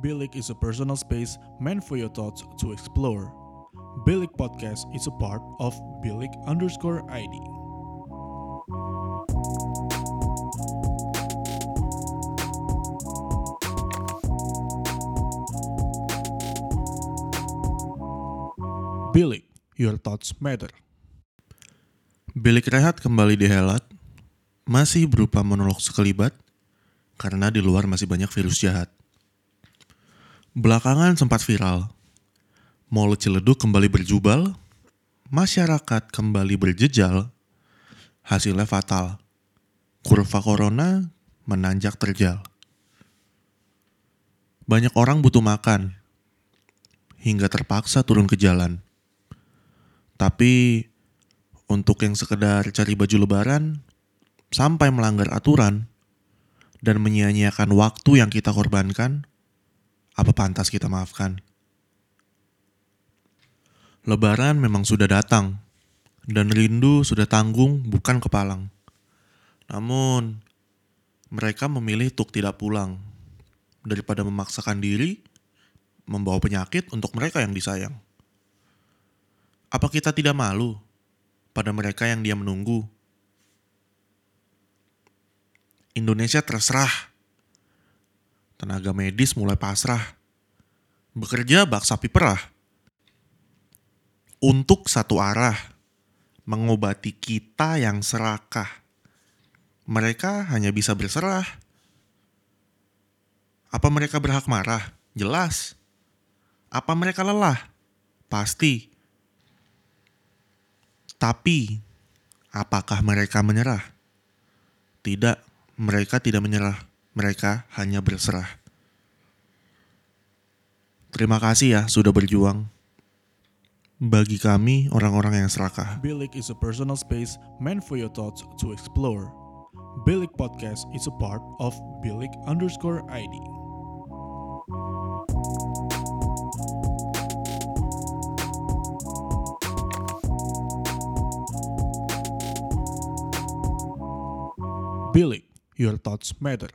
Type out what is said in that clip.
Bilik is a personal space meant for your thoughts to explore. Bilik Podcast is a part of Bilik underscore ID. Bilik, your thoughts matter. Bilik rehat kembali dihelat, masih berupa monolog sekelibat, karena di luar masih banyak virus jahat. Belakangan sempat viral, Mall Ciledug kembali berjubal, masyarakat kembali berjejal, hasilnya fatal. Kurva corona menanjak terjal. Banyak orang butuh makan, hingga terpaksa turun ke jalan. Tapi untuk yang sekedar cari baju lebaran sampai melanggar aturan dan menyia-nyiakan waktu yang kita korbankan, apa pantas kita maafkan? Lebaran memang sudah datang dan rindu sudah tanggung bukan kepalang. Namun mereka memilih untuk tidak pulang daripada memaksakan diri membawa penyakit untuk mereka yang disayang. Apa kita tidak malu pada mereka yang dia menunggu? Indonesia terserah. Tenaga medis mulai pasrah. Bekerja bak sapi perah. Untuk satu arah, mengobati kita yang serakah. Mereka hanya bisa berserah. Apa mereka berhak marah? Jelas. Apa mereka lelah? Pasti. Tapi, apakah mereka menyerah? Tidak, mereka tidak menyerah. Mereka hanya berserah. Terima kasih ya sudah berjuang. Bagi kami, orang-orang yang serakah. Bilik is a personal space meant for your thoughts to explore. Bilik Podcast is a part of Bilik underscore ID. Bilik, your thoughts matter.